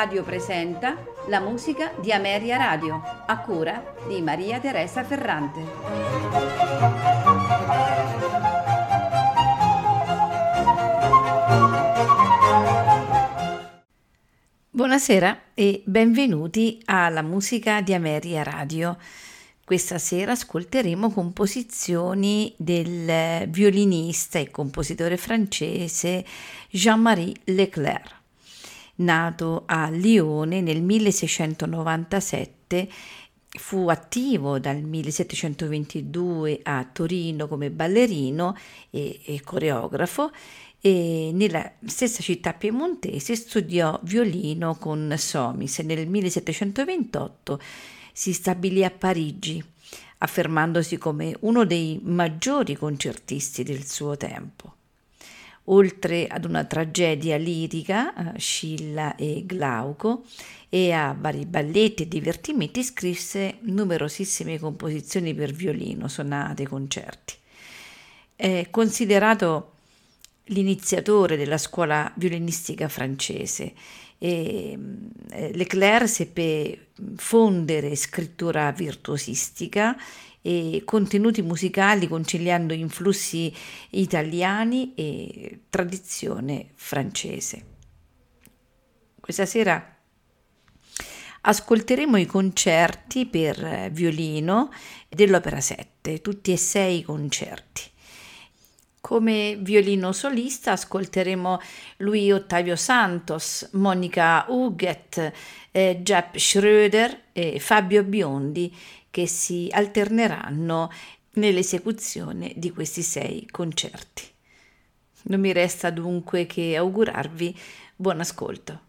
Radio presenta la musica di Ameria Radio, a cura di Maria Teresa Ferrante. Buonasera e benvenuti alla musica di Ameria Radio. Questa sera ascolteremo composizioni del violinista e compositore francese Jean-Marie Leclerc. Nato a Lione nel 1697, fu attivo dal 1722 a Torino come ballerino e, e coreografo e nella stessa città piemontese studiò violino con Somis e nel 1728 si stabilì a Parigi, affermandosi come uno dei maggiori concertisti del suo tempo. Oltre ad una tragedia lirica, eh, Scilla e Glauco, e a vari balletti e divertimenti, scrisse numerosissime composizioni per violino, sonate, concerti. È considerato l'iniziatore della scuola violinistica francese e eh, Leclerc seppe fondere scrittura virtuosistica e contenuti musicali conciliando influssi italiani e tradizione francese. Questa sera ascolteremo i concerti per violino dell'Opera 7, tutti e sei i concerti. Come violino solista ascolteremo Louis Ottavio Santos, Monica Huguet, eh, Jepp Schröder e Fabio Biondi che si alterneranno nell'esecuzione di questi sei concerti. Non mi resta dunque che augurarvi buon ascolto.